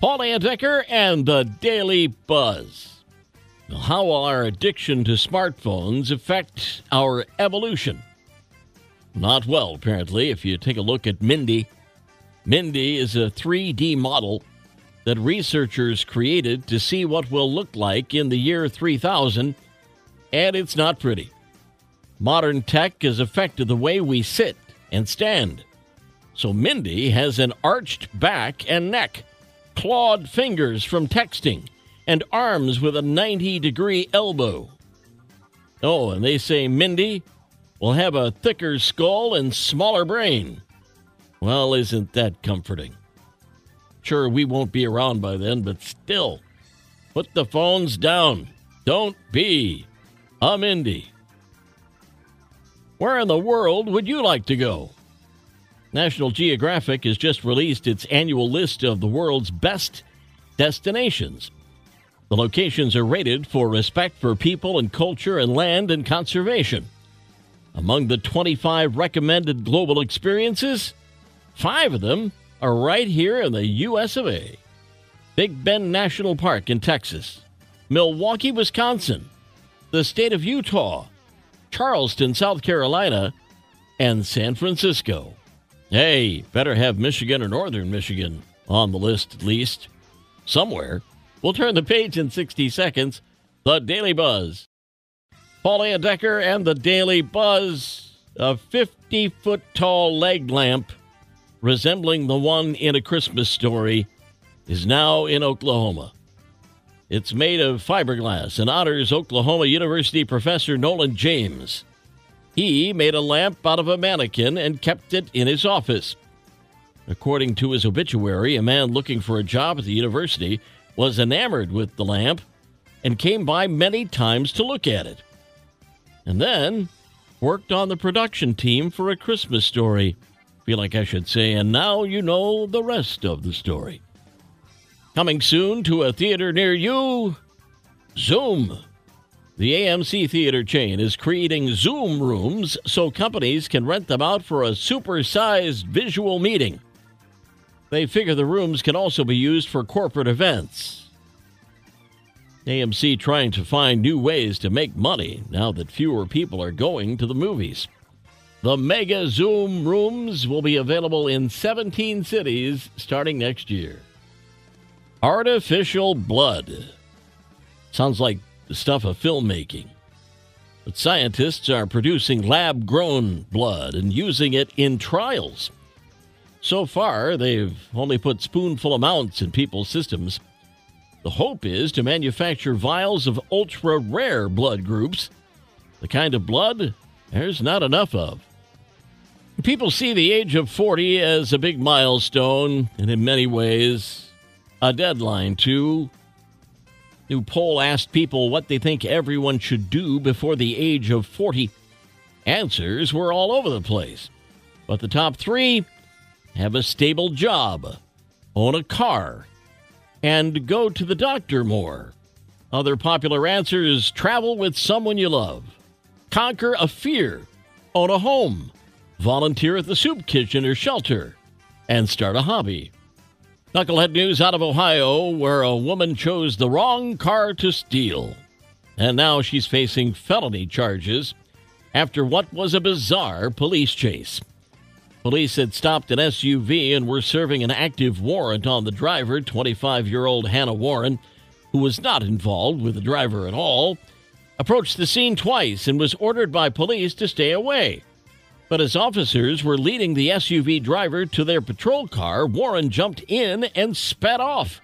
Paul Layendecker and the Daily Buzz. How will our addiction to smartphones affect our evolution? Not well, apparently, if you take a look at Mindy. Mindy is a 3D model that researchers created to see what will look like in the year 3000, and it's not pretty. Modern tech has affected the way we sit and stand. So Mindy has an arched back and neck, clawed fingers from texting, and arms with a 90 degree elbow. Oh, and they say Mindy will have a thicker skull and smaller brain. Well, isn't that comforting? Sure, we won't be around by then, but still, put the phones down. Don't be a Mindy. Where in the world would you like to go? National Geographic has just released its annual list of the world's best destinations. The locations are rated for respect for people and culture and land and conservation. Among the 25 recommended global experiences, five of them are right here in the U.S. of A. Big Bend National Park in Texas, Milwaukee, Wisconsin, the state of Utah, Charleston, South Carolina, and San Francisco. Hey, better have Michigan or Northern Michigan on the list at least. Somewhere. We'll turn the page in 60 seconds. The Daily Buzz. Paul Layendecker and the Daily Buzz. A 50 foot tall leg lamp resembling the one in A Christmas Story is now in Oklahoma. It's made of fiberglass and honors Oklahoma University professor Nolan James. He made a lamp out of a mannequin and kept it in his office. According to his obituary, a man looking for a job at the university was enamored with the lamp and came by many times to look at it. And then worked on the production team for a Christmas story. Feel like I should say, and now you know the rest of the story. Coming soon to a theater near you, Zoom. The AMC theater chain is creating Zoom rooms so companies can rent them out for a supersized visual meeting. They figure the rooms can also be used for corporate events. AMC trying to find new ways to make money now that fewer people are going to the movies. The Mega Zoom rooms will be available in 17 cities starting next year. Artificial blood. Sounds like the stuff of filmmaking. But scientists are producing lab grown blood and using it in trials. So far, they've only put spoonful amounts in people's systems. The hope is to manufacture vials of ultra rare blood groups, the kind of blood there's not enough of. People see the age of 40 as a big milestone, and in many ways, a deadline too. New poll asked people what they think everyone should do before the age of 40. Answers were all over the place. But the top three have a stable job, own a car, and go to the doctor more. Other popular answers travel with someone you love, conquer a fear, own a home, volunteer at the soup kitchen or shelter, and start a hobby. Knucklehead news out of Ohio, where a woman chose the wrong car to steal. And now she's facing felony charges after what was a bizarre police chase. Police had stopped an SUV and were serving an active warrant on the driver, 25 year old Hannah Warren, who was not involved with the driver at all, approached the scene twice and was ordered by police to stay away. But as officers were leading the SUV driver to their patrol car, Warren jumped in and sped off.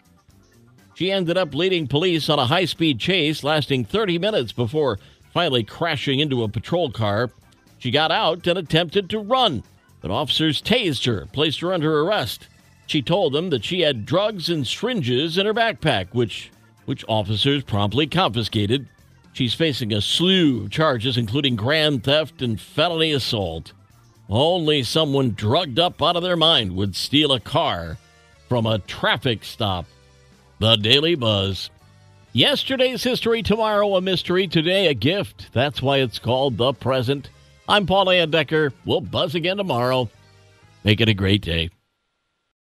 She ended up leading police on a high speed chase lasting 30 minutes before finally crashing into a patrol car. She got out and attempted to run, but officers tased her, placed her under arrest. She told them that she had drugs and syringes in her backpack, which which officers promptly confiscated. She's facing a slew of charges, including grand theft and felony assault. Only someone drugged up out of their mind would steal a car from a traffic stop. The Daily Buzz. Yesterday's history, tomorrow a mystery, today a gift. That's why it's called The Present. I'm Paul Layendecker. We'll buzz again tomorrow. Make it a great day.